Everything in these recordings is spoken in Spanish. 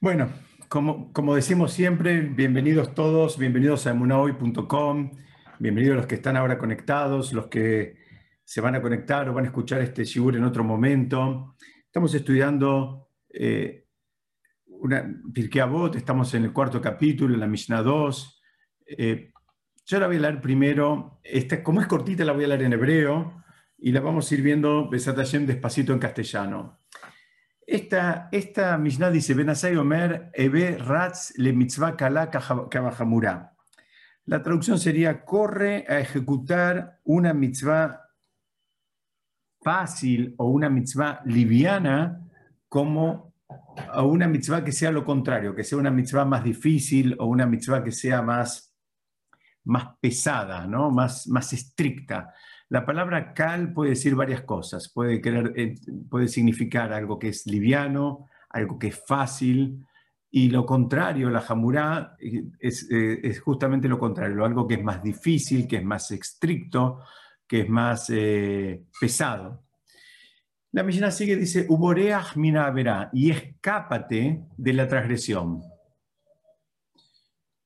Bueno, como, como decimos siempre, bienvenidos todos, bienvenidos a emunahoy.com, bienvenidos los que están ahora conectados, los que se van a conectar o van a escuchar este shiur en otro momento. Estamos estudiando eh, una Pirkei estamos en el cuarto capítulo, en la Mishnah 2. Eh, yo la voy a leer primero, esta, como es cortita la voy a leer en hebreo y la vamos a ir viendo despacito en castellano. Esta, esta Mishnah dice, Benasai Omer, Ebe Ratz le mitzvah kala. La traducción sería, corre a ejecutar una mitzvah fácil o una mitzvah liviana como a una mitzvah que sea lo contrario, que sea una mitzvah más difícil o una mitzvah que sea más, más pesada, ¿no? más, más estricta. La palabra cal puede decir varias cosas. Puede, querer, eh, puede significar algo que es liviano, algo que es fácil, y lo contrario, la jamurá, eh, eh, es, justamente lo contrario, algo que es más difícil, que es más estricto, que es más pesado. La Mishnah sigue, dice, Uboreach mina verá, y escápate de la transgresión.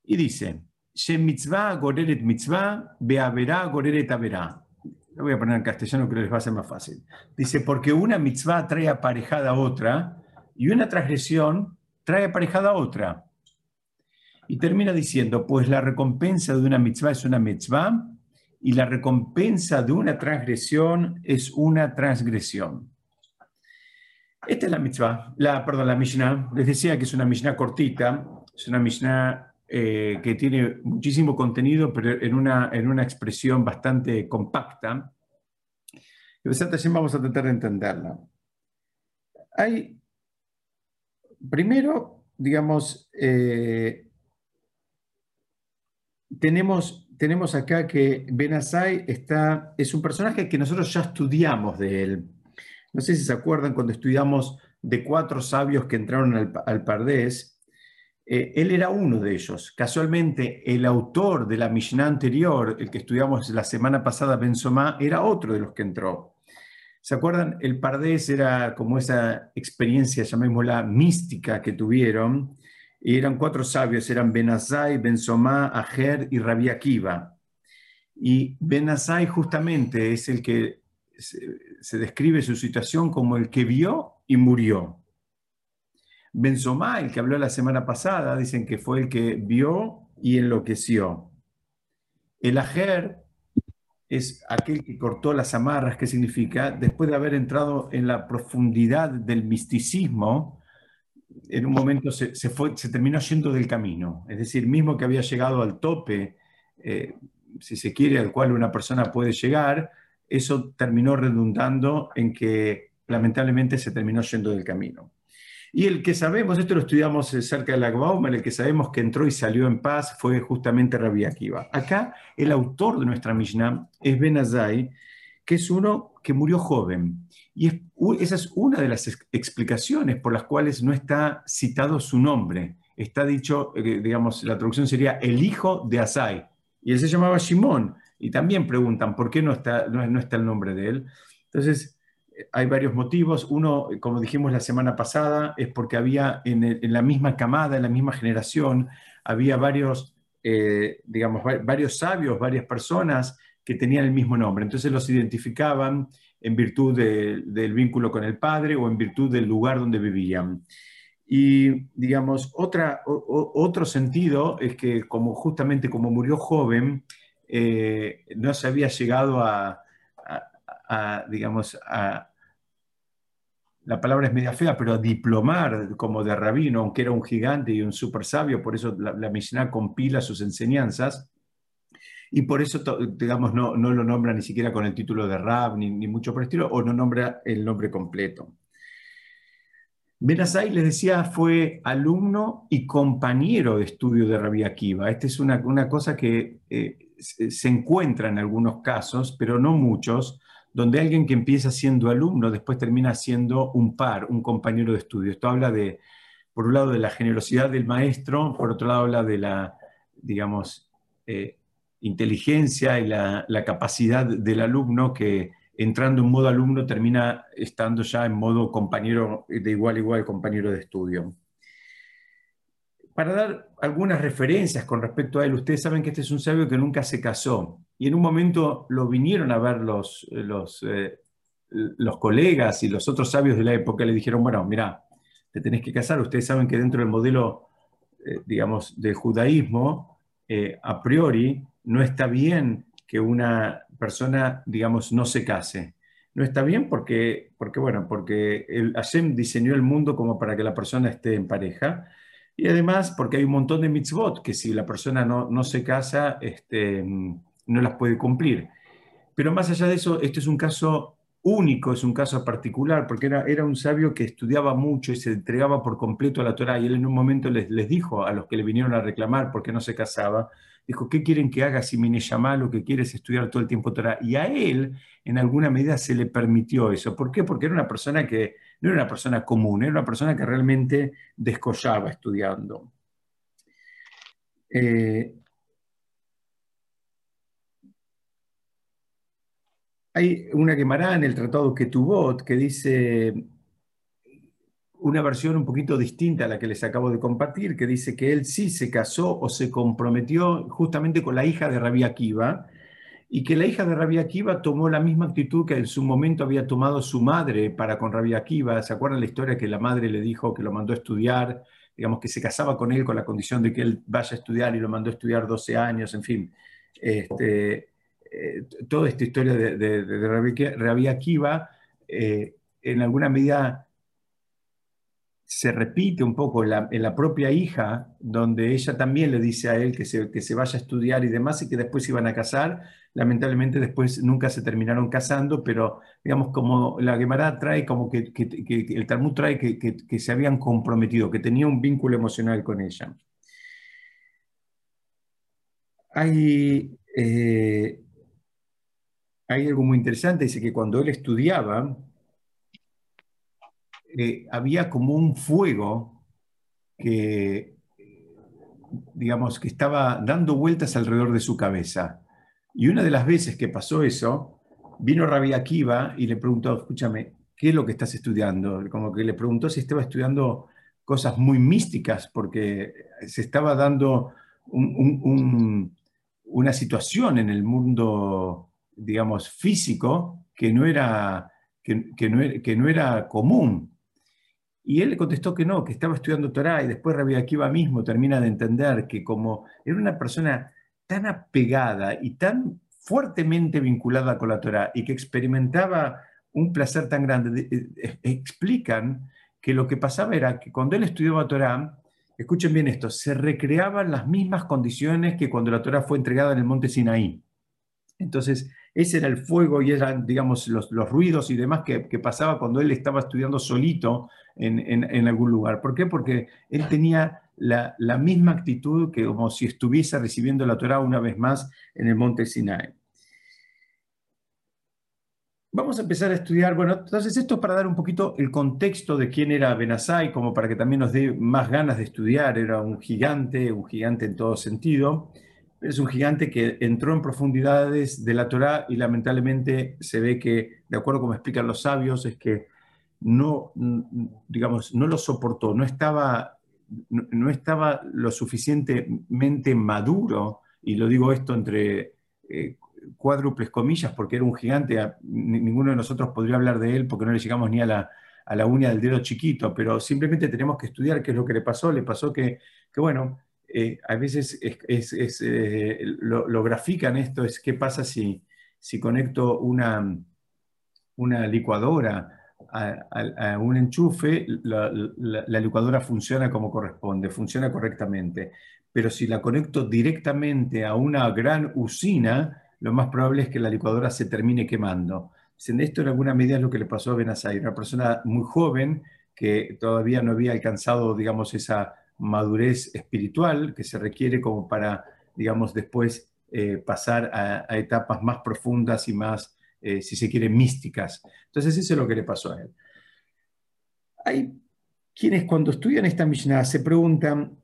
Y dice, She mitzvah goreret mitzvah, beaverá goreret averá. Lo voy a poner en castellano que les va a ser más fácil. Dice, porque una mitzvah trae aparejada a otra y una transgresión trae aparejada a otra. Y termina diciendo, pues la recompensa de una mitzvah es una mitzvah y la recompensa de una transgresión es una transgresión. Esta es la mitzvah, la, perdón, la Mishnah. Les decía que es una Mishnah cortita, es una Mishnah eh, que tiene muchísimo contenido, pero en una, en una expresión bastante compacta. Y también vamos a tratar de entenderla. Hay, primero, digamos, eh, tenemos, tenemos acá que Benazai está, es un personaje que nosotros ya estudiamos de él. No sé si se acuerdan cuando estudiamos de cuatro sabios que entraron al, al Pardés, eh, él era uno de ellos. Casualmente, el autor de la Mishnah anterior, el que estudiamos la semana pasada, Benzomá, era otro de los que entró. ¿Se acuerdan? El Pardés era como esa experiencia, llamémosla mística, que tuvieron. Y eran cuatro sabios, eran Benazai, Benzomá, Ajer y Rabbi Akiva. Y Benazai justamente es el que se describe su situación como el que vio y murió. Benzomá, el que habló la semana pasada, dicen que fue el que vio y enloqueció. El ajer es aquel que cortó las amarras, ¿qué significa? Después de haber entrado en la profundidad del misticismo, en un momento se, fue, terminó yendo del camino. Es decir, mismo que había llegado al tope, eh, si se quiere, al cual una persona puede llegar, eso terminó redundando en que lamentablemente se terminó yendo del camino. Y el que sabemos, esto lo estudiamos eh, cerca de la Gbauma, el que sabemos que entró y salió en paz fue justamente Rabbi Akiva. Acá el autor de nuestra Mishnah es Ben Azai, que es uno que murió joven. Y esa es una de las explicaciones por las cuales no está citado su nombre. Está dicho, eh, digamos, la traducción sería el hijo de Azai. Y él se llamaba Shimon. Y también preguntan por qué no está, no está el nombre de él. Entonces, hay varios motivos. Uno, como dijimos la semana pasada, es porque había en, la misma camada, en la misma generación, había varios, eh, digamos, varios sabios, varias personas que tenían el mismo nombre. Entonces los identificaban en virtud del vínculo con el padre o en virtud del lugar donde vivían. Y, digamos, otro sentido es que como justamente como murió joven, eh, no se había llegado a, digamos, a, la palabra es media fea, pero a diplomar como de rabino, aunque era un gigante y un súper sabio, por eso la, la, Mishnah compila sus enseñanzas, y por eso, digamos, no, no, lo nombra ni siquiera con el título de rab, ni, mucho por el estilo, o no nombra el nombre completo. Benazai, les decía, fue alumno y compañero de estudio de Rabbi Akiva. Esta es una, una cosa que eh, se encuentra en algunos casos, pero no muchos, donde alguien que empieza siendo alumno después termina siendo un par, un compañero de estudio. Esto habla de, por un lado, de la generosidad del maestro, por otro lado, habla de la, digamos, eh, inteligencia y la, capacidad del alumno que entrando en modo alumno termina estando ya en modo compañero, de igual a igual compañero de estudio. Para dar algunas referencias con respecto a él, ustedes saben que este es un sabio que nunca se casó y en un momento lo vinieron a ver los, los, eh, los colegas y los otros sabios de la época, le dijeron, bueno, mira, te tenés que casar, ustedes saben que dentro del modelo, eh, digamos, del judaísmo, eh, a priori no está bien que una persona, digamos, no se case. No está bien porque, porque bueno, porque el Hashem diseñó el mundo como para que la persona esté en pareja y además porque hay un montón de mitzvot que si la persona no, no se casa, este, no las puede cumplir. Pero más allá de eso, este es un caso único, es un caso particular, porque era, era un sabio que estudiaba mucho y se entregaba por completo a la Torah. Y él en un momento les, les dijo a los que le vinieron a reclamar porque no se casaba, dijo, ¿qué quieren que haga si mi Neyamá lo que quiere es estudiar todo el tiempo Torah? Y a él, en alguna medida, se le permitió eso. ¿Por qué? Porque era una persona que no era una persona común, era una persona que realmente descollaba estudiando. Eh, hay una quemará en el tratado tuvo que dice una versión un poquito distinta a la que les acabo de compartir, que dice que él sí se casó o se comprometió justamente con la hija de Rabbi Akiva, y que la hija de Rabbi Akiva tomó la misma actitud que en su momento había tomado su madre para con Rabbi Akiva. ¿Se acuerdan la historia que la madre le dijo que lo mandó a estudiar? Digamos que se casaba con él con la condición de que él vaya a estudiar y lo mandó a estudiar 12 años, en fin. Este, eh, toda esta historia de, de, Rabbi Akiva, eh, en alguna medida se repite un poco en la, propia hija, donde ella también le dice a él que se, que se vaya a estudiar y demás, y que después se iban a casar. Lamentablemente después nunca se terminaron casando, pero digamos como la Gemara trae, como que, el Talmud trae que, se habían comprometido, que tenía un vínculo emocional con ella. Hay, eh, hay algo muy interesante, dice que cuando él estudiaba, eh, había como un fuego que, digamos, que estaba dando vueltas alrededor de su cabeza. Y una de las veces que pasó eso, vino Rabbi Akiva y le preguntó, escúchame, ¿qué es lo que estás estudiando? Como que le preguntó si estaba estudiando cosas muy místicas, porque se estaba dando una situación en el mundo, digamos, físico que no era, que no era común. Y él le contestó que no, que estaba estudiando Torah y después Rabbi Akiva mismo termina de entender que como era una persona tan apegada y tan fuertemente vinculada con la Torah y que experimentaba un placer tan grande, eh, explican que lo que pasaba era que cuando él estudiaba Torah, escuchen bien esto, se recreaban las mismas condiciones que cuando la Torah fue entregada en el monte Sinaí. Entonces, ese era el fuego y eran, digamos, los, ruidos y demás que, pasaba cuando él estaba estudiando solito en, algún lugar. ¿Por qué? Porque él tenía la, misma actitud que como si estuviese recibiendo la Torah una vez más en el monte Sinai. Vamos a empezar a estudiar, bueno, entonces esto es para dar un poquito el contexto de quién era Benazai, como para que también nos dé más ganas de estudiar. Era un gigante, un gigante en todo sentido es un gigante que entró en profundidades de la Torá y lamentablemente se ve que, de acuerdo como explican los sabios, es que no, digamos, no lo soportó, no estaba, no, estaba lo suficientemente maduro, y lo digo esto entre eh, cuádruples comillas, porque era un gigante, ninguno de nosotros podría hablar de él porque no le llegamos ni a la, a la uña del dedo chiquito, pero simplemente tenemos que estudiar qué es lo que le pasó. Le pasó que, que bueno, eh, a veces eh, lo, grafican esto, es qué pasa si, si conecto una, una licuadora a, un enchufe, la, licuadora funciona como corresponde, funciona correctamente. Pero si la conecto directamente a una gran usina, lo más probable es que la licuadora se termine quemando. Esto en alguna medida es lo que le pasó a Benazai, una persona muy joven que todavía no había alcanzado, digamos, esa madurez espiritual que se requiere como para, digamos, después eh, pasar a, etapas más profundas y más, eh, si se quiere, místicas. Entonces, eso es lo que le pasó a él. Hay quienes cuando estudian esta Mishnah se preguntan,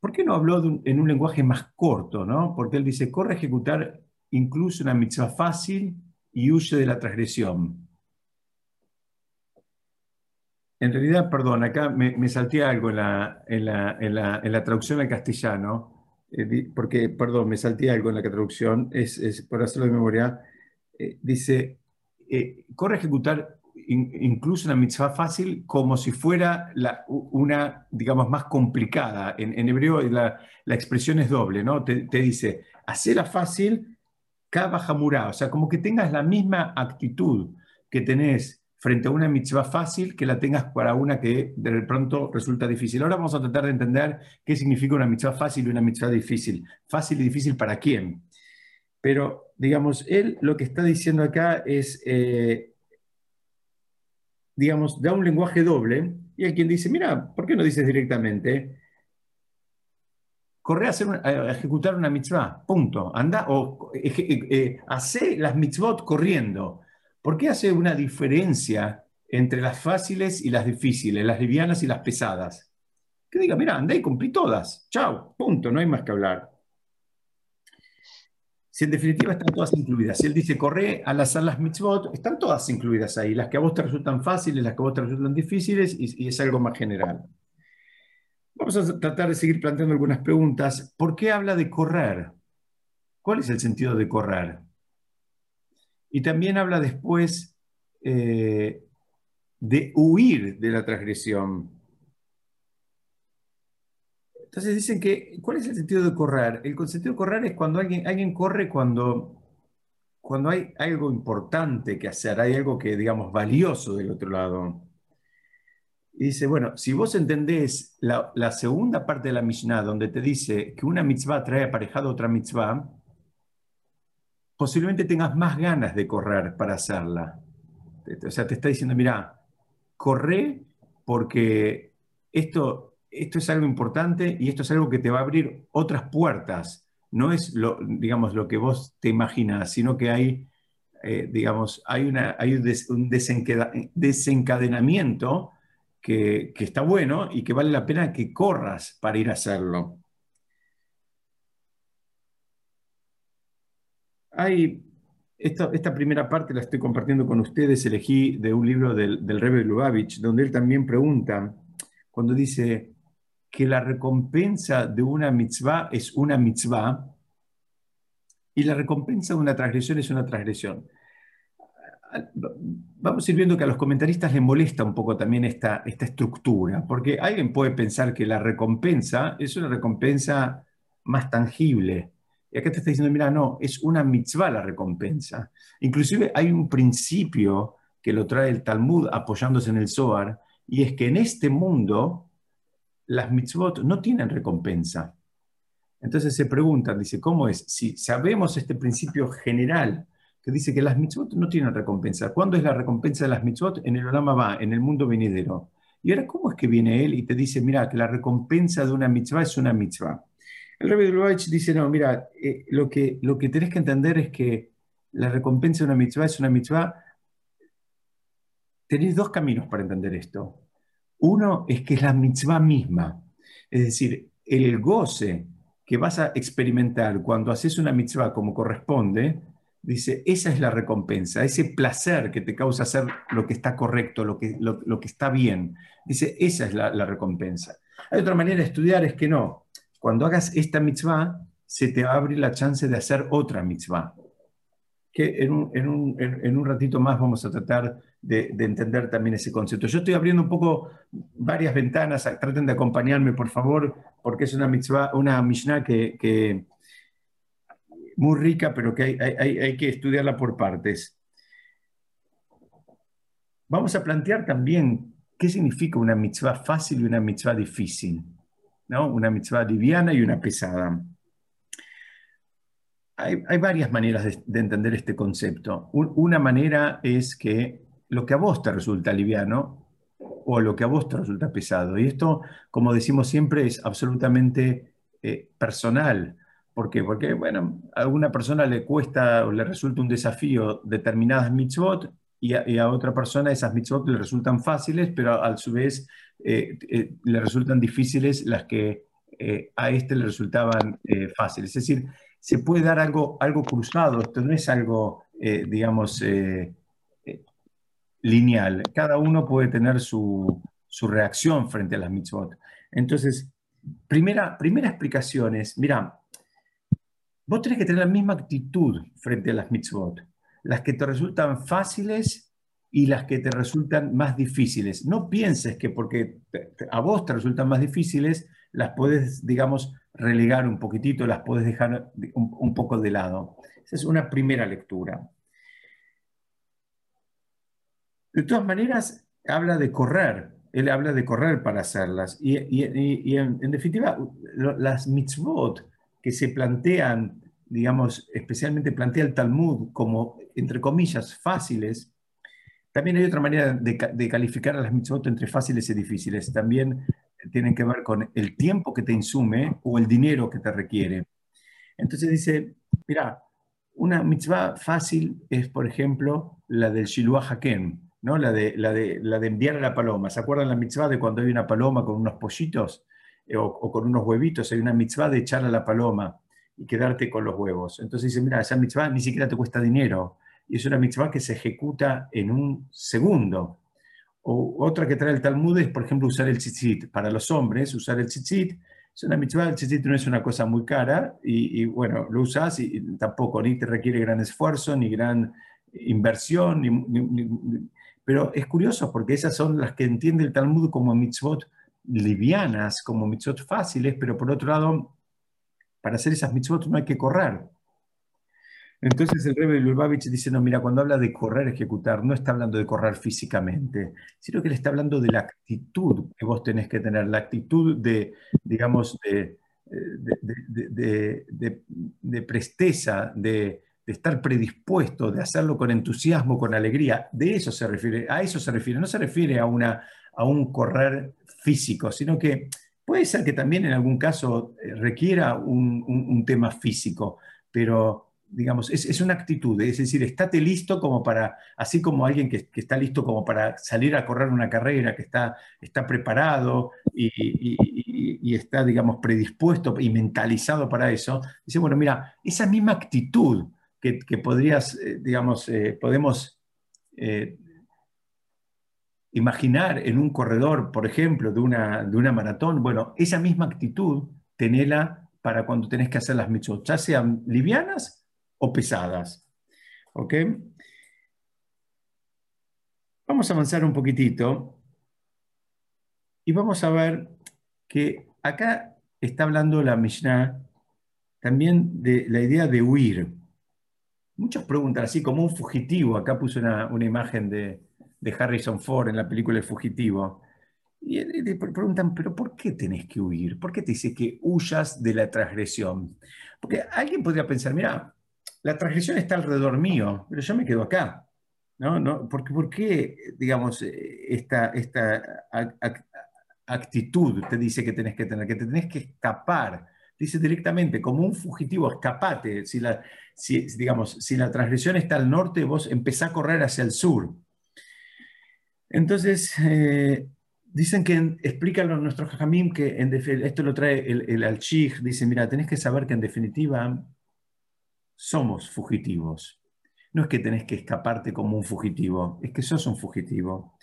¿por qué no habló en un lenguaje más corto? ¿no? Porque él dice, corre a ejecutar incluso una mitzvah fácil y huye de la transgresión. En realidad, perdón, acá me, salté algo en la, en, la, traducción al castellano, eh, porque, perdón, me salté algo en la traducción, es, por hacerlo de memoria, eh, dice, eh, corre a ejecutar incluso una mitzvah fácil como si fuera una, digamos, más complicada. En, hebreo la, expresión es doble, ¿no? Te, dice, hacerla fácil, kabajamurá, o sea, como que tengas la misma actitud que tenés frente a una mitzvah fácil que la tengas para una que de pronto resulta difícil. Ahora vamos a tratar de entender qué significa una mitzvah fácil y una mitzvah difícil. Fácil y difícil para quién. Pero, digamos, él lo que está diciendo acá es, eh, digamos, da un lenguaje doble y hay quien dice, mira, ¿por qué no dices directamente? Corre a, hacer ejecutar una mitzvah, punto. Anda o eh, eh, hace las mitzvot corriendo. ¿Por qué hace una diferencia entre las fáciles y las difíciles, las livianas y las pesadas? Que diga, mira, andé y cumplí todas. Chao, punto, no hay más que hablar. Si en definitiva están todas incluidas. Si él dice corre hacer las mitzvot, están todas incluidas ahí. Las que a vos te resultan fáciles, las que a vos te resultan difíciles y es algo más general. Vamos a tratar de seguir planteando algunas preguntas. ¿Por qué habla de correr? ¿Cuál es el sentido de correr? Y también habla después eh, de huir de la transgresión. Entonces dicen que, ¿cuál es el sentido de correr? El sentido de correr es cuando alguien, alguien corre cuando, cuando hay algo importante que hacer, hay algo que, digamos, valioso del otro lado. Y dice, bueno, si vos entendés la, la segunda parte de la Mishnah, donde te dice que una mitzvah trae aparejado otra mitzvah, posiblemente tengas más ganas de correr para hacerla. O sea, te está diciendo, mira, corre porque esto, esto es algo importante y esto es algo que te va a abrir otras puertas. No es lo, digamos, lo que vos te imaginas, sino que hay, eh, digamos, hay, una, hay un, desencadenamiento que, que está bueno y que vale la pena que corras para ir a hacerlo. Hay, esta, esta, primera parte la estoy compartiendo con ustedes, elegí de un libro del, del Rebbe Lubavitch, donde él también pregunta, cuando dice que la recompensa de una mitzvah es una mitzvah y la recompensa de una transgresión es una transgresión. Vamos a ir viendo que a los comentaristas les molesta un poco también esta, esta estructura, porque alguien puede pensar que la recompensa es una recompensa más tangible, y acá te está diciendo, mira, no, es una mitzvah la recompensa. Inclusive hay un principio que lo trae el Talmud apoyándose en el Zohar, y es que en este mundo las mitzvot no tienen recompensa. Entonces se preguntan, dice, ¿cómo es? Si sabemos este principio general que dice que las mitzvot no tienen recompensa, ¿cuándo es la recompensa de las mitzvot? En el Olama va, en el mundo venidero. Y ahora, ¿cómo es que viene él y te dice, mira, que la recompensa de una mitzvah es una mitzvah? El Lubavitch dice, no, mira, eh, lo, que, lo que tenés que entender es que la recompensa de una mitzvah es una mitzvah. Tenéis dos caminos para entender esto. Uno es que es la mitzvah misma. Es decir, el goce que vas a experimentar cuando haces una mitzvah como corresponde, dice, esa es la recompensa, ese placer que te causa hacer lo que está correcto, lo que, lo, que está bien. Dice, esa es la, la recompensa. Hay otra manera de estudiar, es que no, cuando hagas esta mitzvah, se te va a abrir la chance de hacer otra mitzvah. Que en un, ratito más vamos a tratar de, entender también ese concepto. Yo estoy abriendo un poco varias ventanas, traten de acompañarme, por favor, porque es una mitzvah, una mishnah que, muy rica, pero que hay, hay que estudiarla por partes. Vamos a plantear también qué significa una mitzvah fácil y una mitzvah difícil una mitzvah liviana y una pesada. Hay, varias maneras de, entender este concepto. una manera es que lo que a vos te resulta liviano o lo que a vos te resulta pesado. Y esto, como decimos siempre, es absolutamente eh, personal. ¿Por qué? Porque, bueno, a alguna persona le cuesta o le resulta un desafío determinadas mitzvot y a, otra persona esas mitzvot le resultan fáciles, pero a, su vez eh, eh, le resultan difíciles las que eh, a este le resultaban fáciles. Es decir, se puede dar algo, algo cruzado, esto no es algo, digamos, lineal. Cada uno puede tener su, su reacción frente a las mitzvot. Entonces, primera, primera explicación es, mira, vos tenés que tener la misma actitud frente a las mitzvot, las que te resultan fáciles y las que te resultan más difíciles. No pienses que porque a vos te resultan más difíciles, las puedes, digamos, relegar un poquitito, las puedes dejar un, poco de lado. Esa es una primera lectura. De todas maneras, habla de correr, él habla de correr para hacerlas. Y, en, definitiva, las mitzvot que se plantean, digamos, especialmente plantea el Talmud como, entre comillas, fáciles, también hay otra manera de, calificar a las mitzvot entre fáciles y difíciles. También tienen que ver con el tiempo que te insume o el dinero que te requiere. Entonces dice, mira, una mitzvah fácil es, por ejemplo, la del Shiluah Hakem, ¿no? La de, la, de, la de enviar a la paloma. ¿Se acuerdan la mitzvah de cuando hay una paloma con unos pollitos eh, o, con unos huevitos? Hay una mitzvah de echar a la paloma y quedarte con los huevos. Entonces dice, mira, esa mitzvah ni siquiera te cuesta dinero y es una mitzvah que se ejecuta en un segundo. O otra que trae el Talmud es, por ejemplo, usar el tzitzit. Para los hombres, usar el tzitzit es una mitzvah, el tzitzit no es una cosa muy cara y, bueno, lo usas y, tampoco ni te requiere gran esfuerzo, ni gran inversión, ni, pero es curioso porque esas son las que entiende el Talmud como mitzvot livianas, como mitzvot fáciles, pero por otro lado, para hacer esas mitzvot no hay que correr. Entonces el Rebbe Lubavitch dice, no, mira, cuando habla de correr, ejecutar, no está hablando de correr físicamente, sino que le está hablando de la actitud que vos tenés que tener, la actitud de, digamos, de, de presteza, de, estar predispuesto, de hacerlo con entusiasmo, con alegría. De eso se refiere, a eso se refiere, no se refiere a, una, a un correr físico, sino que puede ser que también en algún caso eh, requiera un, tema físico, pero digamos, es, una actitud, es decir, estate listo como para, así como alguien que, está listo como para salir a correr una carrera, que está, está preparado y, está, digamos, predispuesto y mentalizado para eso, dice, bueno, mira, esa misma actitud que, podrías, eh, digamos, eh, podemos imaginar en un corredor, por ejemplo, de una, de una maratón, bueno, esa misma actitud, tenela para cuando tenés que hacer las mitzvot, ya sean livianas o pesadas. ¿Ok? Vamos a avanzar un poquitito y vamos a ver que acá está hablando la Mishnah también de la idea de huir. Muchos preguntan, así como un fugitivo, acá puso una, imagen de, Harrison Ford en la película El Fugitivo, y, y preguntan, pero ¿por qué tenés que huir? ¿Por qué te dice que huyas de la transgresión? Porque alguien podría pensar, mira, la transgresión está alrededor mío, pero yo me quedo acá. ¿no? ¿No? Porque, ¿Por qué, digamos, esta, esta actitud te dice que tenés que tener? Que te tenés que escapar. Dice directamente, como un fugitivo, escapate. Si la, si, digamos, si la transgresión está al norte, vos empezás a correr hacia el sur. Entonces, eh, dicen que, explican nuestros jajamim que esto lo trae el, el al dice, mira, tenés que saber que en definitiva somos fugitivos. No es que tenés que escaparte como un fugitivo, es que sos un fugitivo.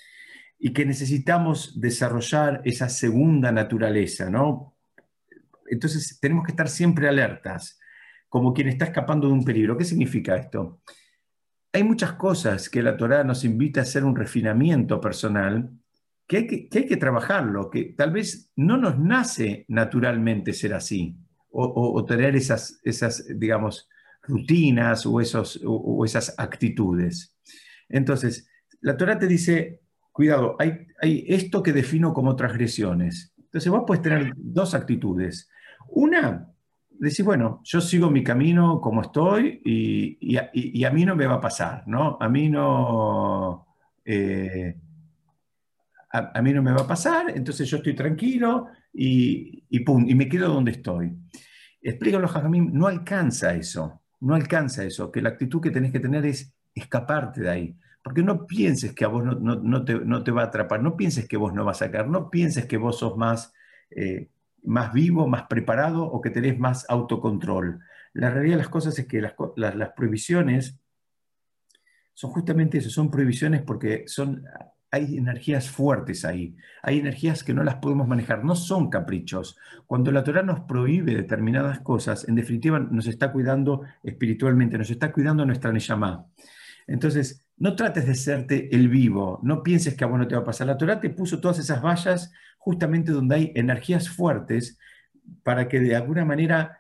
Y que necesitamos desarrollar esa segunda naturaleza, ¿no? Entonces tenemos que estar siempre alertas, como quien está escapando de un peligro. ¿Qué significa esto? Hay muchas cosas que la Torá nos invita a hacer un refinamiento personal, que hay que, hay que trabajarlo, que tal vez no nos nace naturalmente ser así, o, tener esas, esas, digamos, rutinas o, esos, o, esas actitudes. Entonces, la Torah te dice, cuidado, hay, hay esto que defino como transgresiones. Entonces vos puedes tener dos actitudes. Una, decir, bueno, yo sigo mi camino como estoy y, y, a, mí no me va a pasar, ¿no? A mí no... Eh, a, mí no me va a pasar, entonces yo estoy tranquilo y, y pum, y me quedo donde estoy. Explícalo, Jajamín, no alcanza eso no alcanza eso, que la actitud que tenés que tener es escaparte de ahí. Porque no pienses que a vos no, te, va a atrapar, no pienses que vos no vas a sacar, no pienses que vos sos más, eh, más vivo, más preparado o que tenés más autocontrol. La realidad de las cosas es que las, prohibiciones son justamente eso, son prohibiciones porque son hay energías fuertes ahí, hay energías que no las podemos manejar, no son caprichos. Cuando la Torah nos prohíbe determinadas cosas, en definitiva nos está cuidando espiritualmente, nos está cuidando nuestra Neyamá. Entonces, no trates de serte el vivo, no pienses que a vos no te va a pasar. La Torah te puso todas esas vallas justamente donde hay energías fuertes para que de alguna manera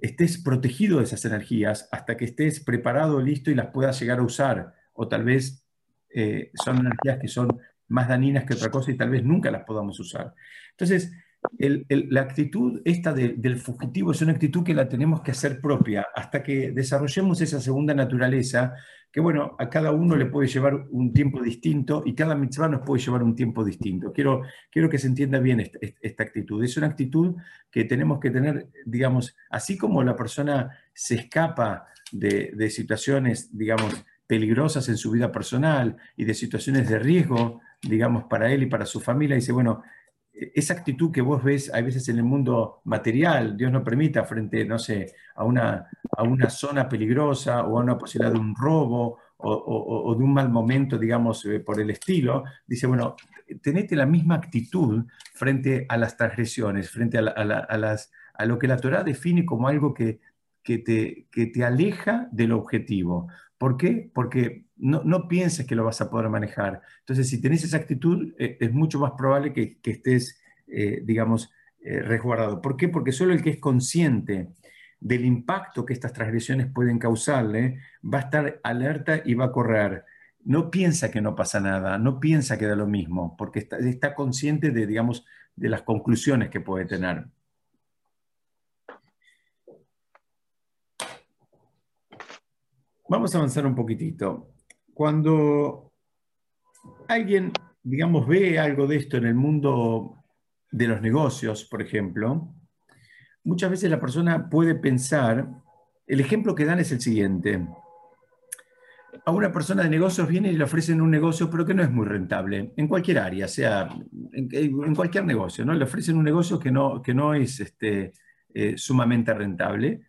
estés protegido de esas energías hasta que estés preparado, listo y las puedas llegar a usar. O tal vez eh, son energías que son más dañinas que otra cosa y tal vez nunca las podamos usar. Entonces, la actitud esta del fugitivo es una actitud que la tenemos que hacer propia hasta que desarrollemos esa segunda naturaleza que, bueno, a cada uno le puede llevar un tiempo distinto y cada mitzvah nos puede llevar un tiempo distinto. Quiero, quiero que se entienda bien esta, actitud. Es una actitud que tenemos que tener, digamos, así como la persona se escapa de, de situaciones, digamos, peligrosas en su vida personal y de situaciones de riesgo, digamos, para él y para su familia, dice, bueno, esa actitud que vos ves a veces en el mundo material, Dios no permita, frente, no sé, a una, a una zona peligrosa o a una posibilidad de un robo o, de un mal momento, digamos, eh, por el estilo, dice, bueno, tenete la misma actitud frente a las transgresiones, frente a, las, a lo que la Torah define como algo que, que, te, que te aleja del objetivo. ¿Por qué? Porque no, no, pienses que lo vas a poder manejar. Entonces, si tenés esa actitud, eh, es mucho más probable que, estés, eh, digamos, eh, resguardado. ¿Por qué? Porque solo el que es consciente del impacto que estas transgresiones pueden causarle, va a estar alerta y va a correr. No piensa que no pasa nada, no piensa que da lo mismo, porque está, está consciente de, digamos, de las conclusiones que puede tener. Vamos a avanzar un poquitito. Cuando alguien, digamos, ve algo de esto en el mundo de los negocios, por ejemplo, muchas veces la persona puede pensar, el ejemplo que dan es el siguiente. A una persona de negocios viene y le ofrecen un negocio, pero que no es muy rentable, en cualquier área, sea en, cualquier negocio, ¿no? Le ofrecen un negocio que no, que no es este, eh, sumamente rentable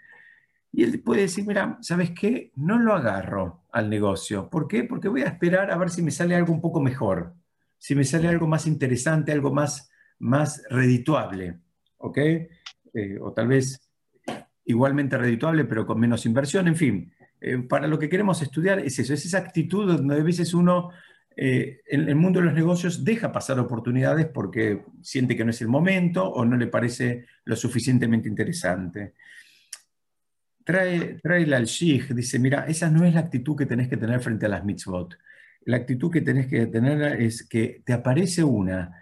y él puede decir, mira, ¿sabes qué? No lo agarro al negocio. ¿Por qué? Porque voy a esperar a ver si me sale algo un poco mejor, si me sale algo más interesante, algo más, más redituable, ¿ok? Eh, o tal vez igualmente redituable, pero con menos inversión, en fin. Eh, para lo que queremos estudiar es eso, es esa actitud donde a veces uno eh, en el mundo de los negocios deja pasar oportunidades porque siente que no es el momento o no le parece lo suficientemente interesante trae, trae el al dice, mira, esa no es la actitud que tenés que tener frente a las mitzvot. La actitud que tenés que tener es que te aparece una,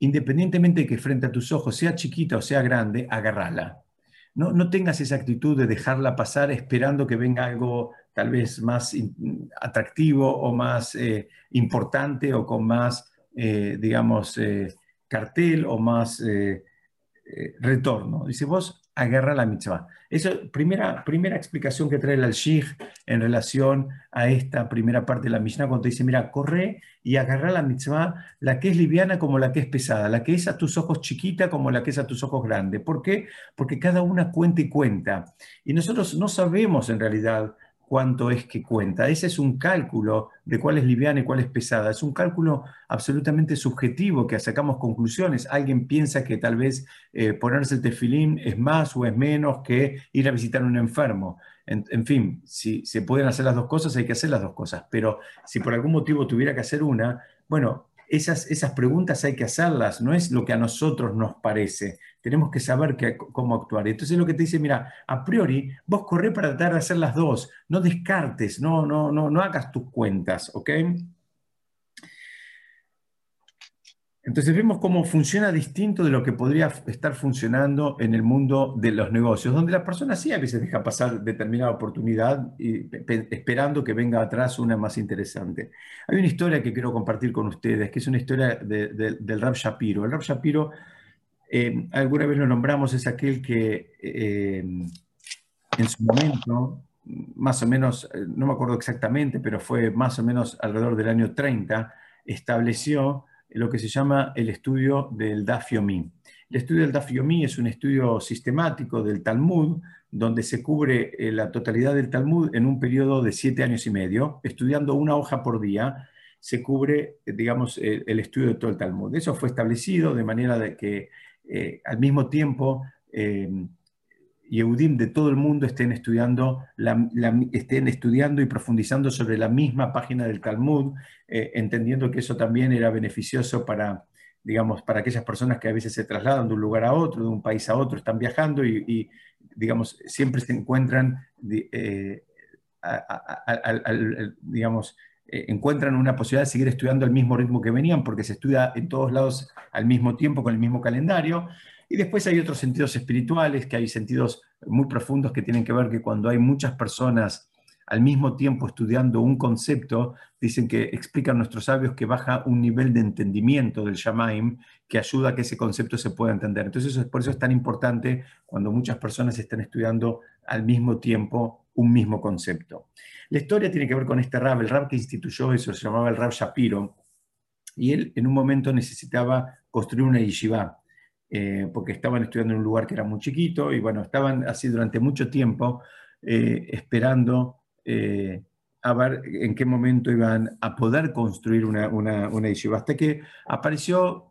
independientemente de que frente a tus ojos sea chiquita o sea grande, agarrala. No, no tengas esa actitud de dejarla pasar esperando que venga algo tal vez más atractivo o más eh, importante o con más, eh, digamos, eh, cartel o más retorno. Dice, vos agarra la mitzvah. Esa primera, primera explicación que trae el al en relación a esta primera parte de la Mishnah, cuando dice, mira, corre y agarra la mitzvah, la que es liviana como la que es pesada, la que es a tus ojos chiquita como la que es a tus ojos grande. ¿Por qué? Porque cada una cuenta y cuenta. Y nosotros no sabemos en realidad cuánto es que cuenta. Ese es un cálculo de cuál es liviana y cuál es pesada. Es un cálculo absolutamente subjetivo que sacamos conclusiones. Alguien piensa que tal vez eh, ponerse el tefilín es más o es menos que ir a visitar a un enfermo. En, fin, si se pueden hacer las dos cosas, hay que hacer las dos cosas. Pero si por algún motivo tuviera que hacer una, bueno, esas, esas preguntas hay que hacerlas, no es lo que a nosotros nos parece, tenemos que saber cómo actuar. Entonces lo que te dice, mira, a priori, vos corré para tratar de hacer las dos, no descartes, no, no, no, no hagas tus cuentas, ¿ok? Entonces vemos cómo funciona distinto de lo que podría estar funcionando en el mundo de los negocios, donde la persona sí a veces deja pasar determinada oportunidad y, esperando que venga atrás una más interesante. Hay una historia que quiero compartir con ustedes, que es una historia del Rab Shapiro. El Rab Shapiro, eh, alguna vez lo nombramos, es aquel que eh, en su momento, más o menos, eh, no me acuerdo exactamente, pero fue más o menos alrededor del año 30, estableció lo que se llama el estudio del Daf El estudio del Daf es un estudio sistemático del Talmud, donde se cubre eh, la totalidad del Talmud en un periodo de siete años y medio, estudiando una hoja por día. se cubre, digamos, el, estudio de todo el Talmud. Eso fue establecido de manera de que eh, al mismo tiempo eh, Yehudim de todo el mundo estén estudiando, estén estudiando y profundizando sobre la misma página del Talmud, eh, entendiendo que eso también era beneficioso para, digamos, para aquellas personas que a veces se trasladan de un lugar a otro, de un país a otro, están viajando y, digamos, siempre se encuentran, digamos, eh, encuentran una posibilidad de seguir estudiando al mismo ritmo que venían, porque se estudia en todos lados al mismo tiempo, con el mismo calendario. Y después hay otros sentidos espirituales, que hay sentidos muy profundos que tienen que ver que cuando hay muchas personas al mismo tiempo estudiando un concepto, dicen que explican nuestros sabios que baja un nivel de entendimiento del Shamaim que ayuda a que ese concepto se pueda entender. Entonces, por eso es tan importante cuando muchas personas están estudiando al mismo tiempo un mismo concepto. La historia tiene que ver con este rab, el rab que instituyó eso, se llamaba el rab Shapiro, y él en un momento necesitaba construir una yeshiva, eh, porque estaban estudiando en un lugar que era muy chiquito, y bueno, estaban así durante mucho tiempo eh, esperando eh, a ver en qué momento iban a poder construir una, una, una hasta que apareció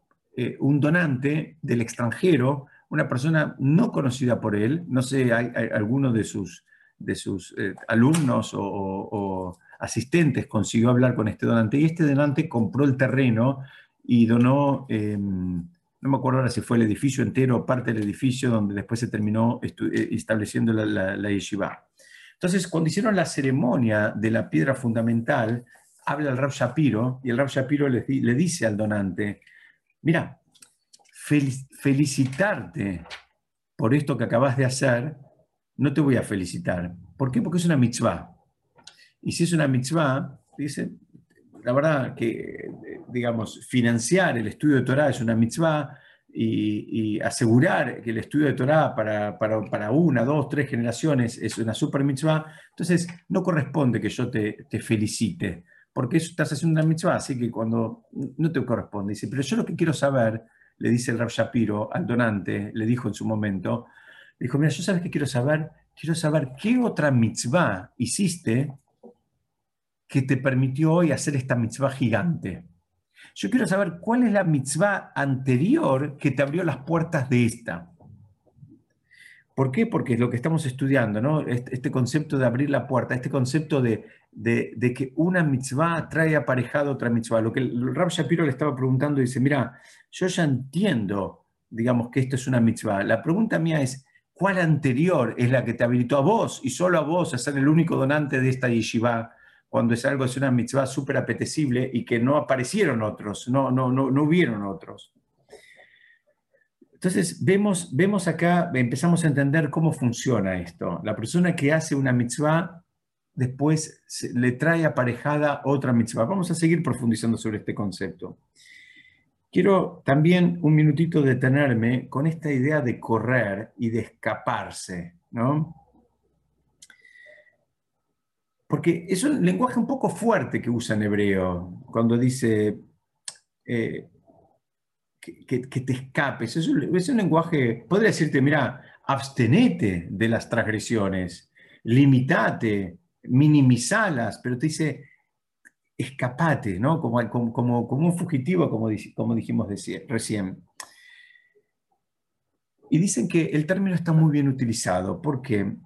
un donante del extranjero, una persona no conocida por él, no sé, hay alguno de sus de sus alumnos o, asistentes consiguió hablar con este donante y este donante compró el terreno y donó, em, no me acuerdo ahora si fue el edificio entero o parte del edificio donde después se terminó eh, estableciendo la, la, yeshiva. Entonces, cuando hicieron la ceremonia de la piedra fundamental, habla el Rab Shapiro y el Rab Shapiro le, dice al donante, mira, felicitarte por esto que acabas de hacer, no te voy a felicitar. ¿Por qué? Porque es una mitzvah. Y si es una mitzvah, dice, la verdad que, digamos, financiar el estudio de Torah es una mitzvah y, asegurar que el estudio de Torah para, para, una, dos, tres generaciones es una super mitzvah, entonces no corresponde que yo te, te felicite, porque estás haciendo una mitzvah, así que cuando no te corresponde, dice, pero yo lo que quiero saber, le dice el Rab Shapiro al donante, le dijo en su momento, Dijo, mira, yo sabes que quiero saber, quiero saber qué otra mitzvah hiciste que te permitió hoy hacer esta mitzvah gigante. Yo quiero saber cuál es la mitzvah anterior que te abrió las puertas de esta. ¿Por qué? Porque es lo que estamos estudiando, ¿no? Este, este concepto de abrir la puerta, este concepto de, de, que una mitzvah trae aparejado otra mitzvah. Lo que el Rab Shapiro le estaba preguntando, dice, mira, yo ya entiendo, digamos, que esto es una mitzvah. La pregunta mía es, ¿Cuál anterior es la que te habilitó a vos y solo a vos a ser el único donante de esta yeshiva cuando es algo, es una mitzvah súper apetecible y que no aparecieron otros, no, no, no, no hubieron otros? Entonces, vemos, vemos acá, empezamos a entender cómo funciona esto. La persona que hace una mitzvah después le trae aparejada otra mitzvah. Vamos a seguir profundizando sobre este concepto. Quiero también un minutito detenerme con esta idea de correr y de escaparse, ¿no? Porque es un lenguaje un poco fuerte que usa en hebreo cuando dice eh, que, te escapes. Es un, lenguaje, podría decirte, mira, abstenete de las transgresiones, limitate, minimizalas, pero te dice, escapate, ¿no? como, como, un fugitivo, como, como dijimos recién. Y dicen que el término está muy bien utilizado. ¿Por qué?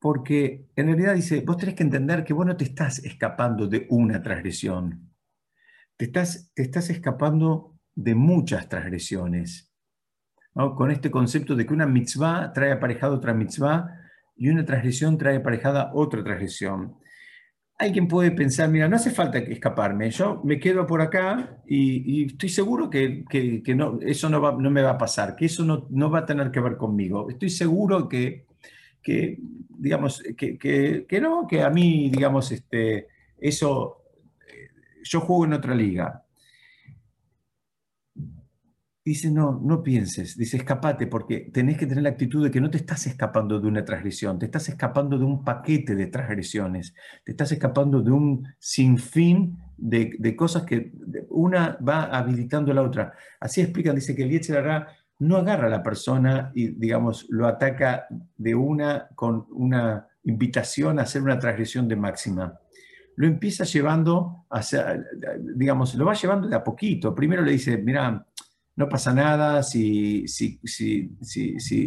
Porque en realidad dice, vos tenés que entender que vos no te estás escapando de una transgresión. Te estás, te estás escapando de muchas transgresiones. Con este concepto de que una mitzvah trae aparejada otra mitzvah y una transgresión trae aparejada otra transgresión alguien puede pensar, mira, no hace falta escaparme, yo me quedo por acá y, estoy seguro que, no, eso no, va, no, me va a pasar, que eso no, no, va a tener que ver conmigo. Estoy seguro que, digamos, que, no, que a mí, digamos, este, eso, eh, yo juego en otra liga. Dice, no, no pienses, dice, escapate, porque tenés que tener la actitud de que no te estás escapando de una transgresión, te estás escapando de un paquete de transgresiones, te estás escapando de un sinfín de, de cosas que una va habilitando a la otra. Así explican, dice que el Yetzirah no agarra a la persona y, digamos, lo ataca de una con una invitación a hacer una transgresión de máxima. lo empieza llevando hacia, digamos, lo va llevando de a poquito. Primero le dice, mira, no pasa nada si, si, si,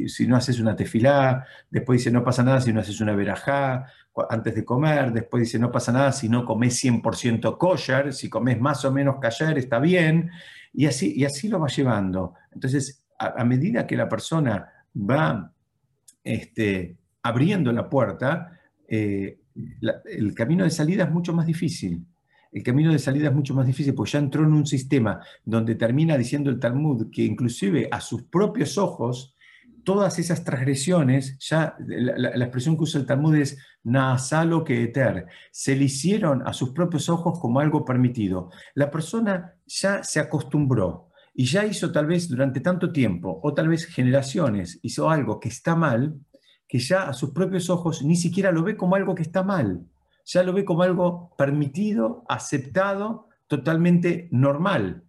si, no haces una tefilá, después dice, no pasa nada si no haces una verajá antes de comer, después dice, no pasa nada si no comes 100% kosher, si comes más o menos kosher está bien, y así, y así lo va llevando. Entonces, a, medida que la persona va este, abriendo la puerta, eh, el camino de salida es mucho más difícil el camino de salida es mucho más difícil, porque ya entró en un sistema donde termina diciendo el Talmud que inclusive a sus propios ojos, todas esas transgresiones, ya la, expresión que usa el Talmud es Naasalo que eter, se le hicieron a sus propios ojos como algo permitido. La persona ya se acostumbró y ya hizo tal vez durante tanto tiempo, o tal vez generaciones, hizo algo que está mal, que ya a sus propios ojos ni siquiera lo ve como algo que está mal ya lo ve como algo permitido, aceptado, totalmente normal.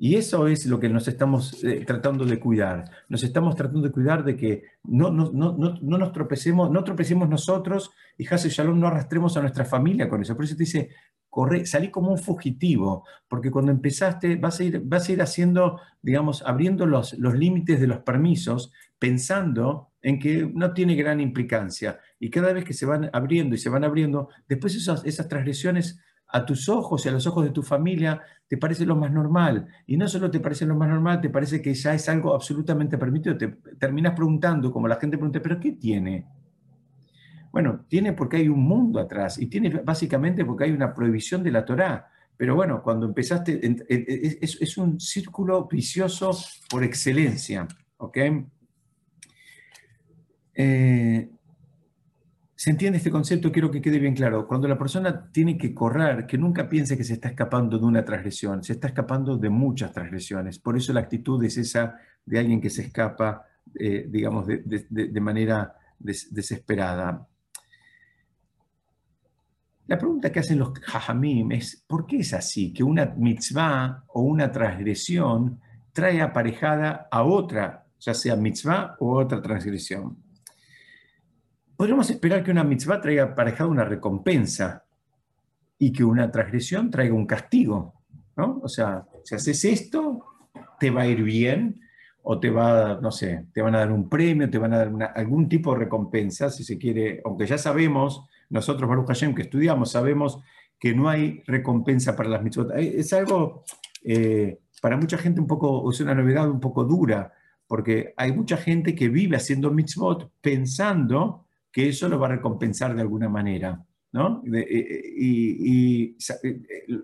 Y eso es lo que nos estamos eh, tratando de cuidar. Nos estamos tratando de cuidar de que no, no, no, no nos tropecemos, no tropecemos nosotros y Hase Shalom no arrastremos a nuestra familia con eso. Por eso te dice, salí como un fugitivo, porque cuando empezaste vas a ir, vas a ir haciendo, digamos, abriendo los, los límites de los permisos, pensando en que no tiene gran implicancia. Y cada vez que se van abriendo y se van abriendo, después esas, esas transgresiones a tus ojos y a los ojos de tu familia te parece lo más normal. Y no solo te parece lo más normal, te parece que ya es algo absolutamente permitido. Te terminas preguntando, como la gente pregunta, ¿pero qué tiene? Bueno, tiene porque hay un mundo atrás y tiene básicamente porque hay una prohibición de la Torá. Pero bueno, cuando empezaste, es, un círculo vicioso por excelencia. ¿ok? Eh, ¿Se entiende este concepto? Quiero que quede bien claro. Cuando la persona tiene que correr, que nunca piense que se está escapando de una transgresión, se está escapando de muchas transgresiones. Por eso la actitud es esa de alguien que se escapa, eh, digamos, de, manera desesperada. La pregunta que hacen los hajamim es, ¿por qué es así? Que una mitzvah o una transgresión trae aparejada a otra, ya sea mitzvah o otra transgresión podríamos esperar que una mitzvah traiga aparejada una recompensa y que una transgresión traiga un castigo. ¿no? O sea, si haces esto, te va a ir bien, o te va, no sé, te van a dar un premio, te van a dar algún tipo de recompensa, si se quiere, aunque ya sabemos, nosotros, Baruch Hashem, que estudiamos, sabemos que no hay recompensa para las mitzvot. Es algo, eh, para mucha gente un poco, es una novedad un poco dura, porque hay mucha gente que vive haciendo mitzvot pensando que eso lo va a recompensar de alguna manera. ¿no? Eh, eh, y, eh,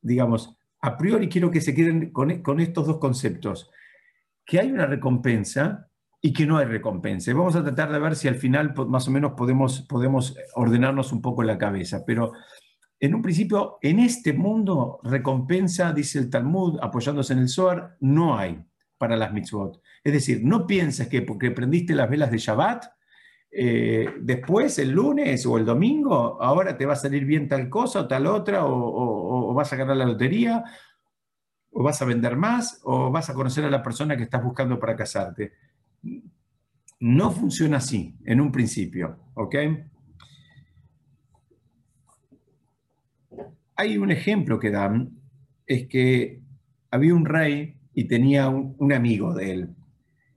digamos, a priori quiero que se queden con, estos dos conceptos, que hay una recompensa y que no hay recompensa. vamos a tratar de ver si al final más o menos podemos, podemos ordenarnos un poco la cabeza, pero en un principio, en este mundo, recompensa, dice el Talmud, apoyándose en el Zohar, no hay para las mitzvot. Es decir, no pienses que porque prendiste las velas de Shabbat, eh, después, el lunes o el domingo, ahora te va a salir bien tal cosa o tal otra, o, vas a ganar la lotería, o vas a vender más, o vas a conocer a la persona que estás buscando para casarte. No funciona así en un principio, ¿ok? Hay un ejemplo que dan, es que había un rey y tenía un amigo de él.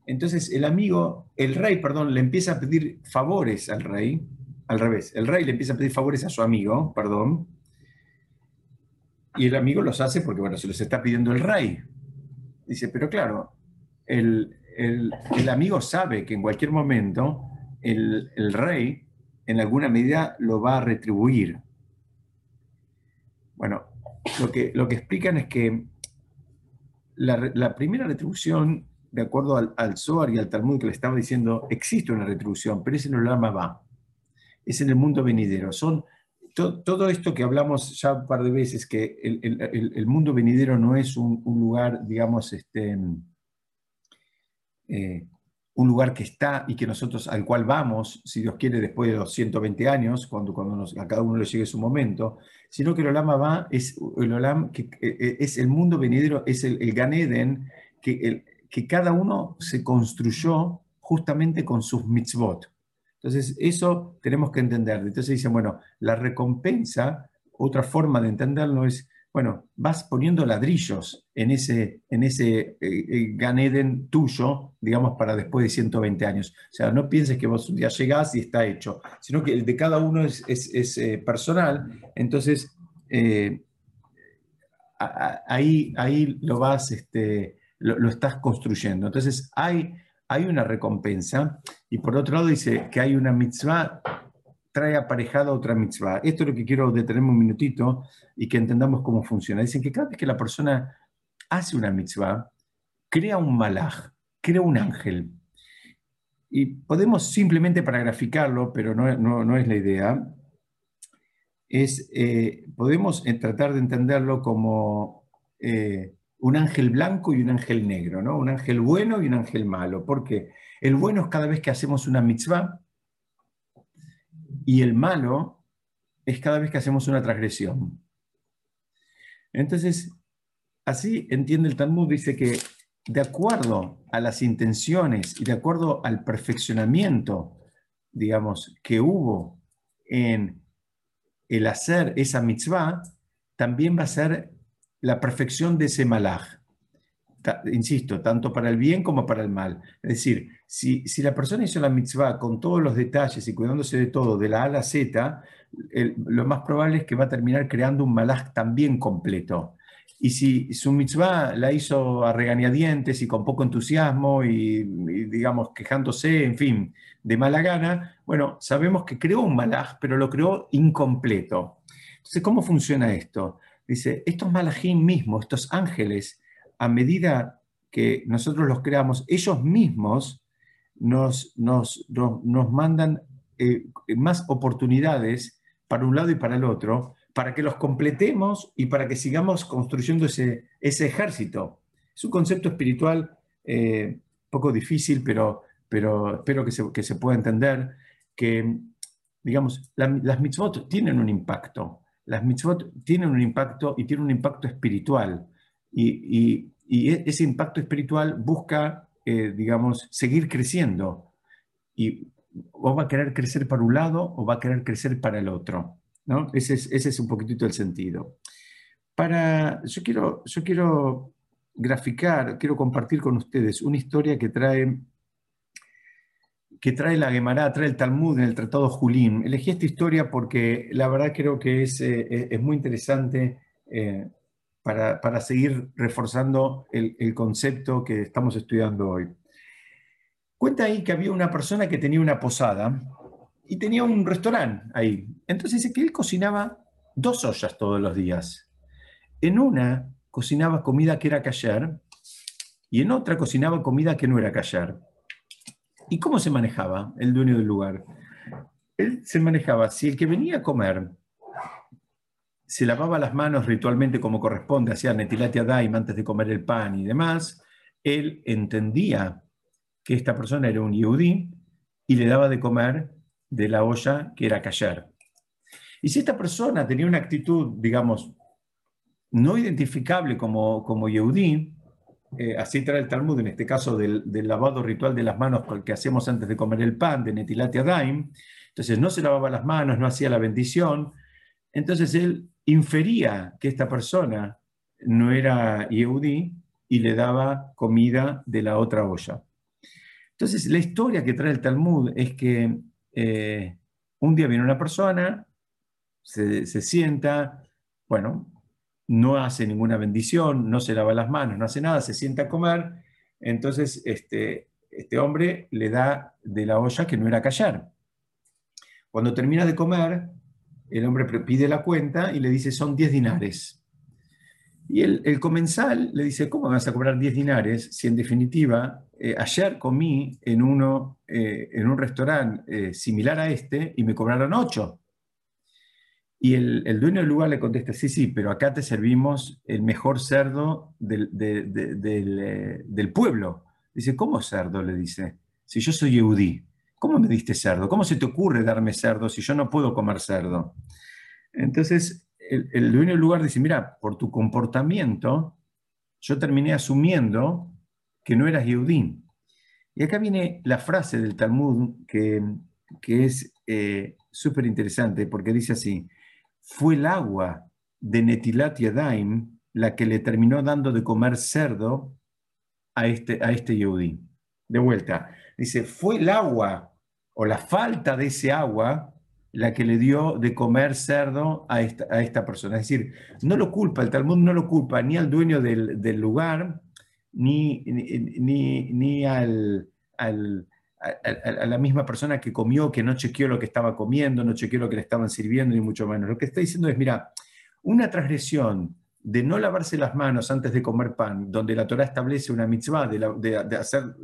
Entonces el amigo, el rey, perdón, le empieza a pedir favores al rey, al revés, el rey le empieza a pedir favores a su amigo, perdón, y el amigo los hace porque, bueno, se los está pidiendo el rey. Dice, pero claro, el, amigo sabe que en cualquier momento el, rey en alguna medida lo va a retribuir. Bueno, lo que, lo que explican es que la, la primera retribución de acuerdo al, al Zohar y al Talmud que le estaba diciendo, existe una retribución, pero ese no el va. Es en el mundo venidero. Son todo esto que hablamos ya un par de veces, que el, mundo venidero no es un, lugar, digamos, este, eh, un lugar que está y que nosotros al cual vamos, si Dios quiere, después de los 120 años, cuando, cuando a cada uno le llegue su momento, sino que el Olama va, es el, Olam, que, eh, eh, es el mundo venidero, es el, el Ganeden, que el, que cada uno se construyó justamente con sus mitzvot. Entonces, eso tenemos que entender. Entonces dicen, bueno, la recompensa, otra forma de entenderlo es, bueno, vas poniendo ladrillos en ese, en ese eh, eh tuyo, digamos, para después de 120 años. O sea, no pienses que vos un día llegás y está hecho, sino que el de cada uno es, es, eh, personal. Entonces, ahí, ahí lo vas, este, lo, estás construyendo. Entonces, hay, hay una recompensa y por otro lado dice que hay una mitzvah, trae aparejada otra mitzvah. Esto es lo que quiero detenerme un minutito y que entendamos cómo funciona. Dicen que cada vez que la persona hace una mitzvah, crea un malaj, crea un ángel. Y podemos simplemente para graficarlo, pero no, no, es la idea, es, eh, podemos eh, tratar de entenderlo como eh, un ángel blanco y un ángel negro, ¿no? Un ángel bueno y un ángel malo. Porque el bueno es cada vez que hacemos una mitzvah y el malo es cada vez que hacemos una transgresión. Entonces, así entiende el Talmud, dice que de acuerdo a las intenciones y de acuerdo al perfeccionamiento, digamos, que hubo en el hacer esa mitzvah, también va a ser la perfección de ese malaj. Insisto, tanto para el bien como para el mal. Es decir, si, la persona hizo la mitzvah con todos los detalles y cuidándose de todo, de la A a la Z, lo más probable es que va a terminar creando un malaj también completo. Y si su mitzvah la hizo a regañadientes y con poco entusiasmo y, digamos, quejándose, en fin, de mala gana, bueno, sabemos que creó un malaj, pero lo creó incompleto. Entonces, ¿cómo funciona esto? Dice, estos malajim mismos, estos ángeles, a medida que nosotros los creamos, ellos mismos nos, nos, nos, mandan eh, más oportunidades para un lado y para el otro, para que los completemos y para que sigamos construyendo ese, ese ejército. Es un concepto espiritual eh, poco difícil, pero, pero espero que se, que se pueda entender que, digamos, las mitzvot tienen un impacto las mitzvot tienen un impacto y tienen un impacto espiritual. Y, e, ese impacto espiritual busca, eh, digamos, seguir creciendo. Y o va a querer crecer para un lado o va a querer crecer para el otro. ¿no? Ese, es, ese es un poquitito el sentido. Para, yo, quiero, yo quiero graficar, quiero compartir con ustedes una historia que trae que trae la Gemara, trae el Talmud en el Tratado Julín. Elegí esta historia porque la verdad creo que es, eh, es muy interesante eh, para, seguir reforzando el, concepto que estamos estudiando hoy. Cuenta ahí que había una persona que tenía una posada y tenía un restaurante ahí. Entonces dice que él cocinaba dos ollas todos los días. En una cocinaba comida que era callar y en otra cocinaba comida que no era callar. ¿Y cómo se manejaba el dueño del lugar? Él se manejaba, si el que venía a comer se lavaba las manos ritualmente como corresponde, hacía netilatia daim antes de comer el pan y demás, él entendía que esta persona era un yehudí y le daba de comer de la olla que era callar. Y si esta persona tenía una actitud, digamos, no identificable como, como yehudí, eh, así trae el Talmud, en este caso del, lavado ritual de las manos que hacemos antes de comer el pan, de Netilatia Daim. Entonces no se lavaba las manos, no hacía la bendición. Entonces él infería que esta persona no era Yehudi y le daba comida de la otra olla. Entonces la historia que trae el Talmud es que eh, un día viene una persona, se, se sienta, bueno, no hace ninguna bendición, no se lava las manos, no hace nada, se sienta a comer, entonces este, este hombre le da de la olla que no era callar. Cuando termina de comer, el hombre pide la cuenta y le dice son 10 dinares. Y el, comensal le dice, ¿cómo vas a cobrar 10 dinares si en definitiva eh, ayer comí en, uno, eh, en un restaurante eh, similar a este y me cobraron 8? Y el, dueño del lugar le contesta, sí, sí, pero acá te servimos el mejor cerdo del, eh, del, pueblo. Dice, ¿cómo cerdo? Le dice, si yo soy eudí, ¿cómo me diste cerdo? ¿Cómo se te ocurre darme cerdo si yo no puedo comer cerdo? Entonces, el, dueño del lugar dice, mira, por tu comportamiento, yo terminé asumiendo que no eras eudí. Y acá viene la frase del Talmud que es eh, súper interesante porque dice así, fue el agua de Netilat Yadaim la que le terminó dando de comer cerdo a este, a este. De vuelta, dice, fue el agua o la falta de ese agua la que le dio de comer cerdo a esta, a esta persona. Es decir, no lo culpa, el Talmud no lo culpa ni al dueño del, del lugar, ni, ni, ni al, al, a, la misma persona que comió, que no chequeó lo que estaba comiendo, no chequeó lo que le estaban sirviendo, ni mucho menos. Lo que está diciendo es, mira, una transgresión de no lavarse las manos antes de comer pan, donde la Torah establece una mitzvah de, hacer,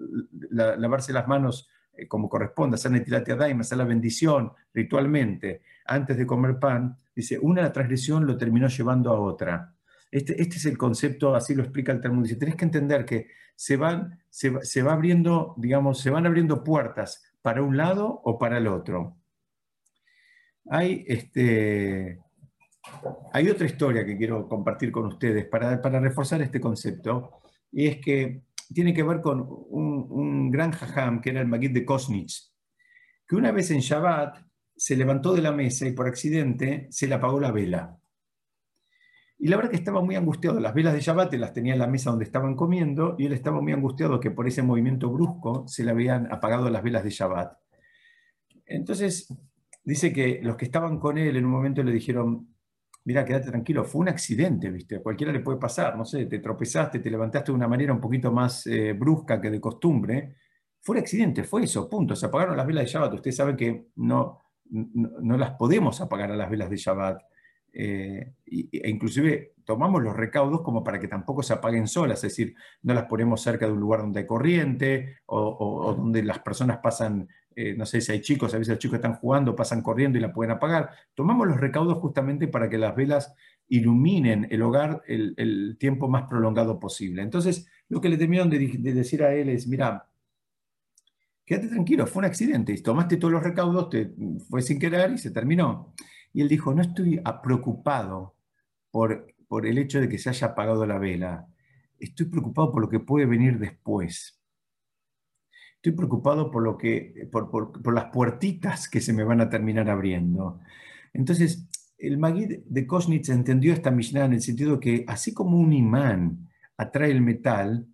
lavarse las manos eh, como corresponde, hacer netilat daim, hacer la bendición ritualmente antes de comer pan, dice, una transgresión lo terminó llevando a otra. Este, este es el concepto, así lo explica el Talmud. Dice, tenés que entender que se van, se, va abriendo, digamos, se van abriendo puertas para un lado o para el otro. Hay, este, hay otra historia que quiero compartir con ustedes para, reforzar este concepto, y es que tiene que ver con un, gran jajam que era el Magid de Kosnitz, que una vez en Shabbat se levantó de la mesa y por accidente se le apagó la vela. Y la verdad que estaba muy angustiado. Las velas de Shabbat las tenía en la mesa donde estaban comiendo y él estaba muy angustiado que por ese movimiento brusco se le habían apagado las velas de Shabbat. Entonces, dice que los que estaban con él en un momento le dijeron, mira, quédate tranquilo, fue un accidente, ¿viste? Cualquiera le puede pasar, no sé, te tropezaste, te levantaste de una manera un poquito más eh, brusca que de costumbre. Fue un accidente, fue eso, punto. Se apagaron las velas de Shabbat. Ustedes saben que no, no, no las podemos apagar a las velas de Shabbat eh, e inclusive tomamos los recaudos como para que tampoco se apaguen solas, es decir, no las ponemos cerca de un lugar donde hay corriente o, donde las personas pasan, eh, no sé si hay chicos, a veces los chicos están jugando, pasan corriendo y la pueden apagar. Tomamos los recaudos justamente para que las velas iluminen el hogar el, tiempo más prolongado posible. Entonces, lo que le terminaron de, decir a él es, mira, quédate tranquilo, fue un accidente, tomaste todos los recaudos, te, fue sin querer y se terminó. Y él dijo, no estoy preocupado por, por el hecho de que se haya apagado la vela, estoy preocupado por lo que puede venir después. Estoy preocupado por, lo que, por, por, las puertitas que se me van a terminar abriendo. Entonces, el Magid de Kosnitz entendió esta Mishnah en el sentido que, así como un imán atrae el metal,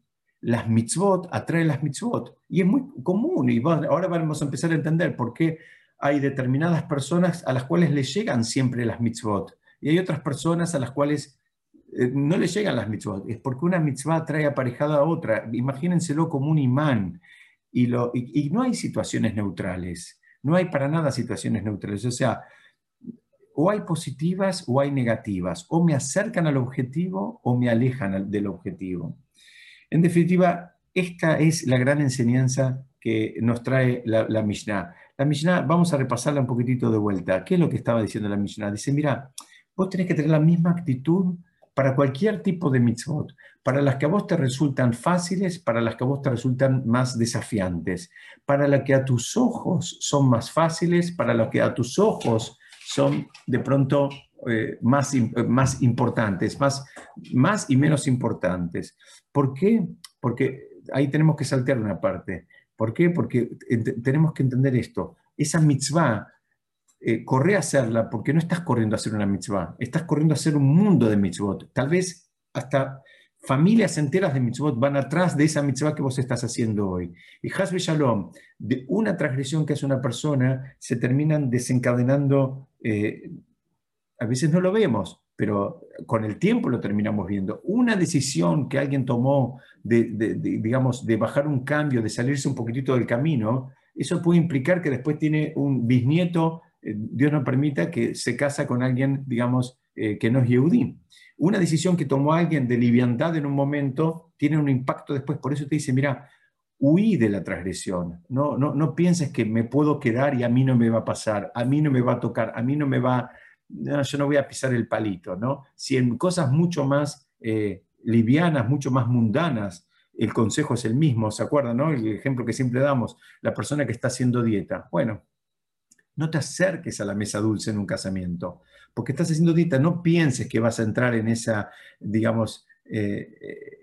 las mitzvot atraen las mitzvot. Y es muy común, y ahora vamos a empezar a entender por qué hay determinadas personas a las cuales le llegan siempre las mitzvot y hay otras personas a las cuales eh, no le llegan las mitzvot. Es porque una mitzvah trae aparejada a otra. Imagínenselo como un imán. Y, no hay situaciones neutrales. No hay para nada situaciones neutrales. O sea, o hay positivas o hay negativas. O me acercan al objetivo o me alejan del objetivo. En definitiva, esta es la gran enseñanza que nos trae la, la Mishnah. La Mishnah, vamos a repasarla un poquitito de vuelta. ¿Qué es lo que estaba diciendo la Mishnah? Dice, mira, vos tenés que tener la misma actitud para cualquier tipo de mitzvot, para las que a vos te resultan fáciles, para las que a vos te resultan más desafiantes, para las que a tus ojos son más fáciles, para las que a tus ojos son de pronto eh, más, más importantes, más, más y menos importantes. ¿Por qué? Porque ahí tenemos que saltear una parte. ¿Por qué? Porque tenemos que entender esto. Esa mitzvah, eh, corre a hacerla porque no estás corriendo a hacer una mitzvah, estás corriendo a hacer un mundo de mitzvot. Tal vez hasta familias enteras de mitzvot van atrás de esa mitzvah que vos estás haciendo hoy. Y Hasbe Shalom, de una transgresión que hace una persona, se terminan desencadenando, eh, a veces no lo vemos, pero con el tiempo lo terminamos viendo. Una decisión que alguien tomó de, digamos, de bajar un cambio, de salirse un poquitito del camino, eso puede implicar que después tiene un bisnieto, Dios no permita, que se casa con alguien, digamos, eh, que no es Yehudí. Una decisión que tomó alguien de liviandad en un momento tiene un impacto después. Por eso te dice, mira, huí de la transgresión. No, no, no pienses que me puedo quedar y a mí no me va a pasar, a mí no me va a tocar, a mí no me va yo no voy a pisar el palito, ¿no? Si en cosas mucho más eh, livianas, mucho más mundanas, el consejo es el mismo, ¿se acuerdan, no? El ejemplo que siempre damos, la persona que está haciendo dieta. Bueno, no te acerques a la mesa dulce en un casamiento, porque estás haciendo dieta, no pienses que vas a entrar en esa, digamos, eh,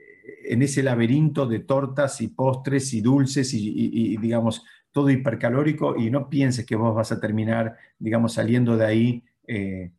en ese laberinto de tortas y postres y dulces y, digamos, todo hipercalórico y no pienses que vos vas a terminar, digamos, saliendo de ahí eh,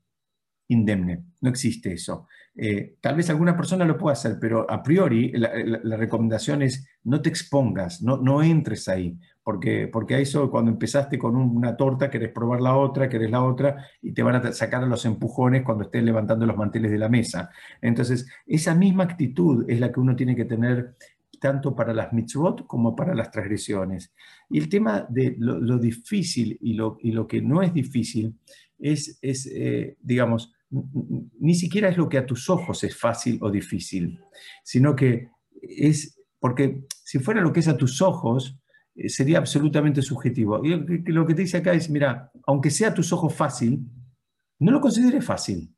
indemne. No existe eso. Eh, tal vez alguna persona lo pueda hacer, pero a priori la, recomendación es no te expongas, no, no entres ahí, porque, porque a eso cuando empezaste con una torta querés probar la otra, querés la otra, y te van a sacar a los empujones cuando estés levantando los manteles de la mesa. Entonces, esa misma actitud es la que uno tiene que tener tanto para las mitzvot como para las transgresiones. Y el tema de lo, difícil y lo, y lo, que no es difícil es, es eh, digamos, ni siquiera es lo que a tus ojos es fácil o difícil, sino que es, porque si fuera lo que es a tus ojos, eh, sería absolutamente subjetivo. Y lo que te dice acá es, mira, aunque sea a tus ojos fácil, no lo consideres fácil.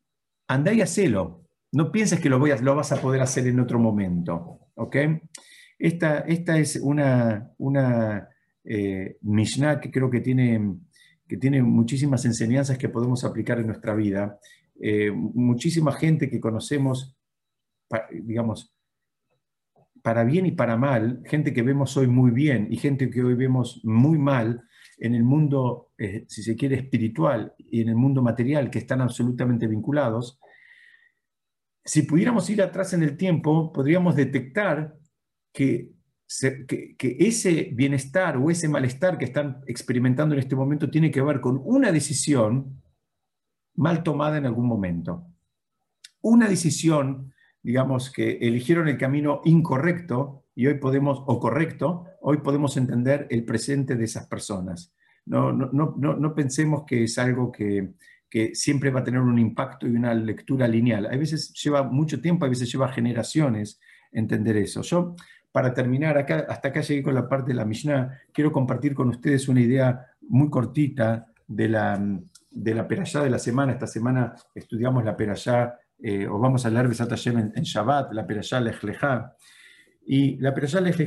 Andá y hacelo. No pienses que lo, voy a, lo vas a poder hacer en otro momento. ¿ok? Esta, esta es una, una eh, Mishnah que creo que tiene, que tiene muchísimas enseñanzas que podemos aplicar en nuestra vida eh, muchísima gente que conocemos, digamos, para bien y para mal, gente que vemos hoy muy bien y gente que hoy vemos muy mal en el mundo, eh, si se quiere, espiritual y en el mundo material, que están absolutamente vinculados, si pudiéramos ir atrás en el tiempo, podríamos detectar que, que, ese bienestar o ese malestar que están experimentando en este momento tiene que ver con una decisión mal tomada en algún momento. Una decisión, digamos, que eligieron el camino incorrecto y hoy podemos, o correcto, hoy podemos entender el presente de esas personas. No, no, no, no pensemos que es algo que, que siempre va a tener un impacto y una lectura lineal. A veces lleva mucho tiempo, a veces lleva generaciones entender eso. Yo, para terminar, acá, hasta acá llegué con la parte de la Mishnah, quiero compartir con ustedes una idea muy cortita de la, de la Perashá de la semana. Esta semana estudiamos la Perashá, eh, o vamos a leer Besat Hashem en, Shabbat, la Perashá Lech Y la Perashá Lech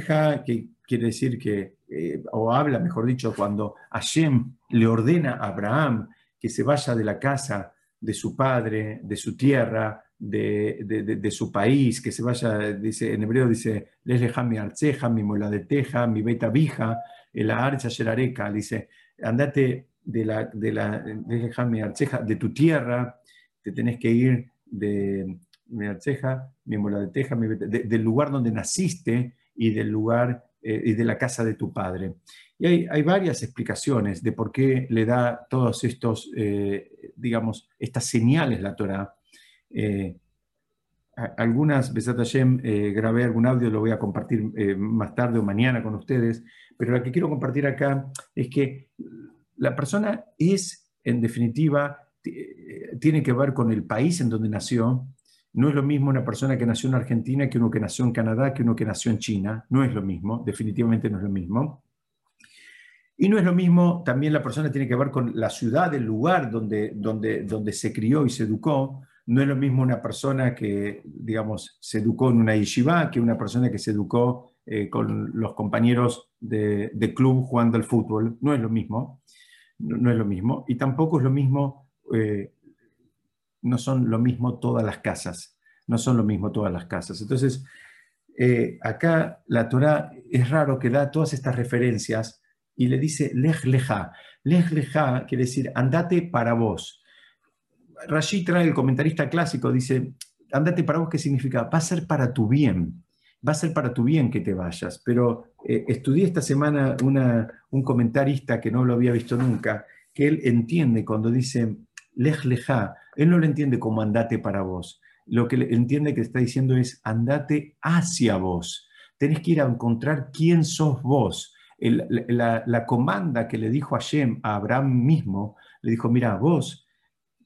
que quiere decir que, eh, o habla, mejor dicho, cuando Hashem le ordena a Abraham que se vaya de la casa de su padre, de su tierra, de, su país, que se vaya, dice, en hebreo dice, les mi arceja, mi moladeteja, mi beta vija, la archa sherareca, dice, andate de, la, de, la, de, tu tierra, te tenés que ir de mi Arceja, mi mola de Teja, del lugar donde naciste y del lugar eh, y de la casa de tu padre. Y hay, hay, varias explicaciones de por qué le da todos estos, eh, digamos, estas señales la Torah. Eh, algunas, Besat Hashem, grabé algún audio, lo voy a compartir más tarde o mañana con ustedes, pero lo que quiero compartir acá es que la persona es, en definitiva, eh, tiene que ver con el país en donde nació. No es lo mismo una persona que nació en Argentina que uno que nació en Canadá, que uno que nació en China. No es lo mismo, definitivamente no es lo mismo. Y no es lo mismo, también la persona tiene que ver con la ciudad, el lugar donde, donde, donde se crió y se educó. No es lo mismo una persona que, digamos, se educó en una yeshiva que una persona que se educó eh, con los compañeros de, de, club jugando al fútbol. No es lo mismo no, es lo mismo. Y tampoco es lo mismo, eh, no son lo mismo todas las casas, no son lo mismo todas las casas. Entonces, eh, acá la Torah es raro que da todas estas referencias y le dice lej leja. Lej leja quiere decir andate para vos. Rashid trae el comentarista clásico, dice andate para vos, ¿qué significa? Va a ser para tu bien va a ser para tu bien que te vayas. Pero eh, estudié esta semana un comentarista que no lo había visto nunca, que él entiende cuando dice lej leja, él no lo entiende como andate para vos. Lo que entiende que está diciendo es andate hacia vos. Tenés que ir a encontrar quién sos vos. la, comanda que le dijo Hashem a Abraham mismo, le dijo, mira, vos,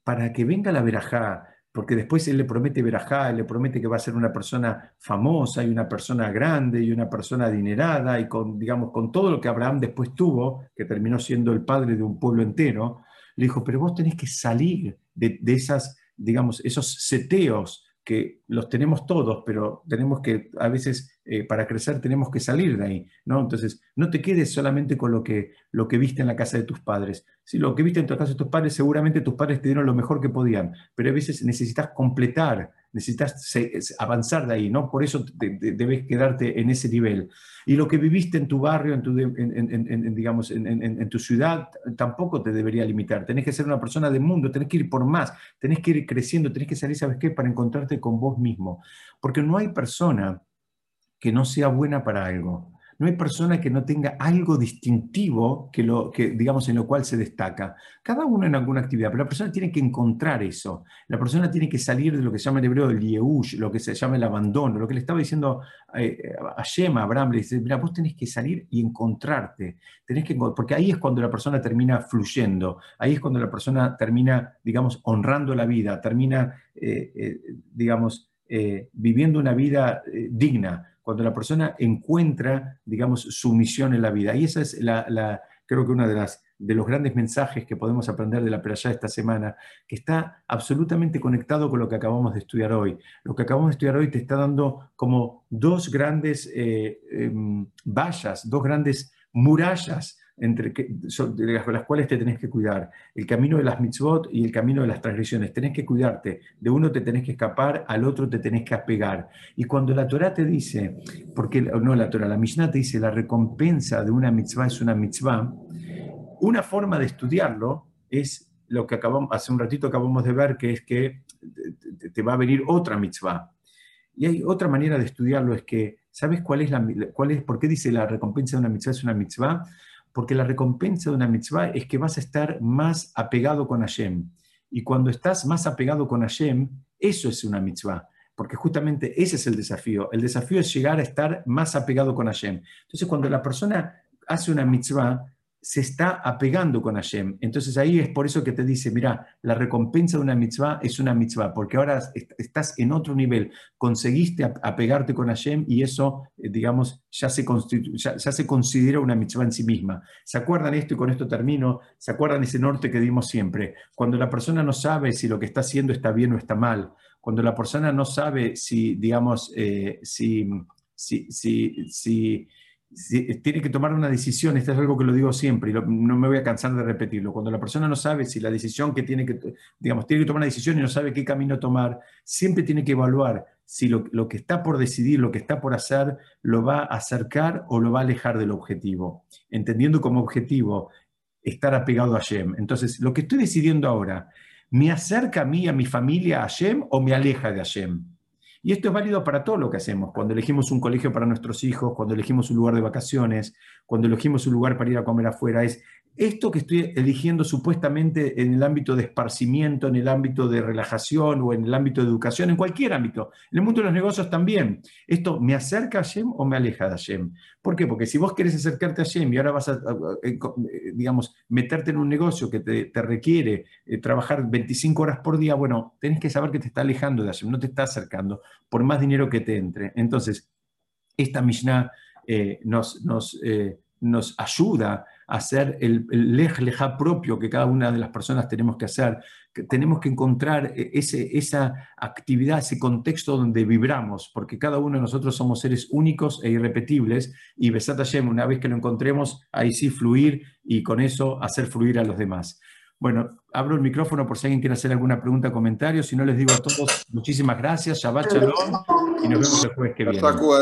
para que venga la verajá, porque después él le promete verajá, él le promete que va a ser una persona famosa y una persona grande y una persona adinerada y con, digamos, con todo lo que Abraham después tuvo, que terminó siendo el padre de un pueblo entero, le dijo, pero vos tenés que salir de, esas, digamos, esos seteos que los tenemos todos, pero tenemos que, a veces, eh, para crecer tenemos que salir de ahí, ¿no? Entonces, no te quedes solamente con lo que, lo que viste en la casa de tus padres. Si lo que viste en tu casa de tus padres, seguramente tus padres te dieron lo mejor que podían, pero a veces necesitas completar, necesitas avanzar de ahí, ¿no? Por eso debes quedarte en ese nivel. Y lo que viviste en tu barrio, en tu, digamos, en, tu ciudad, tampoco te debería limitar. Tenés que ser una persona del mundo, tenés que ir por más, tenés que ir creciendo, tenés que salir, ¿sabes qué?, para encontrarte con vos mismo. Porque no hay persona que no sea buena para algo no hay persona que no tenga algo distintivo que, lo, que, digamos, en lo cual se destaca. Cada uno en alguna actividad, pero la persona tiene que encontrar eso. La persona tiene que salir de lo que se llama en hebreo el yeush, lo que se llama el abandono, lo que le estaba diciendo eh, a Shema, a Abraham, le dice, mira, vos tenés que salir y encontrarte, tenés que, porque ahí es cuando la persona termina fluyendo, ahí es cuando la persona termina, digamos, honrando la vida, termina, eh, eh, digamos, viviendo una vida digna cuando la persona encuentra, digamos, su misión en la vida. Y esa es la, creo que una de las de los grandes mensajes que podemos aprender de la Perashá esta semana, que está absolutamente conectado con lo que acabamos de estudiar hoy. Lo que acabamos de estudiar hoy te está dando como dos grandes eh, em, vallas, dos grandes murallas entre de las cuales te tenés que cuidar. El camino de las mitzvot y el camino de las transgresiones. Tenés que cuidarte. De uno te tenés que escapar, al otro te tenés que apegar. Y cuando la Torah te dice, porque no la Torah, la Mishnah te dice la recompensa de una mitzvah es una mitzvah, una forma de estudiarlo es lo que acabamos, hace un ratito acabamos de ver, que es que te va a venir otra mitzvah. Y hay otra manera de estudiarlo, es que, ¿sabes cuál es la, cuál es, por qué dice la recompensa de una mitzvah es una mitzvah? Porque la recompensa de una mitzvah es que vas a estar más apegado con Hashem. Y cuando estás más apegado con Hashem, eso es una mitzvah, porque justamente ese es el desafío. El desafío es llegar a estar más apegado con Hashem. Entonces, cuando la persona hace una mitzvah, se está apegando con Hashem. Entonces ahí es por eso que te dice, mira, la recompensa de una mitzvah es una mitzvah, porque ahora estás en otro nivel, conseguiste apegarte con Hashem y eso, eh, digamos, ya se, ya, se considera una mitzvah en sí misma. ¿Se acuerdan esto y con esto termino? ¿Se acuerdan ese norte que dimos siempre? Cuando la persona no sabe si lo que está haciendo está bien o está mal, cuando la persona no sabe si, digamos, eh, si, si, si tiene que tomar una decisión, esto es algo que lo digo siempre y no me voy a cansar de repetirlo, cuando la persona no sabe si la decisión que tiene que, digamos, tiene que tomar una decisión y no sabe qué camino tomar, siempre tiene que evaluar si lo, lo, que está por decidir, lo que está por hacer, lo va a acercar o lo va a alejar del objetivo, entendiendo como objetivo estar apegado a Shem. Entonces, lo que estoy decidiendo ahora, ¿me acerca a mí, a mi familia, a Shem o me aleja de Hashem? Y esto es válido para todo lo que hacemos, cuando elegimos un colegio para nuestros hijos, cuando elegimos un lugar de vacaciones, cuando elegimos un lugar para ir a comer afuera, es esto que estoy eligiendo supuestamente en el ámbito de esparcimiento, en el ámbito de relajación o en el ámbito de educación, en cualquier ámbito, en el mundo de los negocios también, ¿esto me acerca a Shem o me aleja de Hashem? ¿Por qué? Porque si vos querés acercarte a Shem y ahora vas a, eh, digamos, meterte en un negocio que te, requiere eh, trabajar 25 horas por día, bueno, tenés que saber que te está alejando de Hashem, no te está acercando, por más dinero que te entre. Entonces, esta Mishnah eh, nos, nos, nos ayuda hacer el, el lej propio que cada una de las personas tenemos que hacer, que tenemos que encontrar e, ese, esa actividad, ese contexto donde vibramos, porque cada uno de nosotros somos seres únicos e irrepetibles, y Besat Hashem, una vez que lo encontremos, ahí sí fluir y con eso hacer fluir a los demás. Bueno, abro el micrófono por si alguien quiere hacer alguna pregunta o comentario. Si no, les digo a todos muchísimas gracias. Shabbat Shalom y nos vemos el jueves que viene.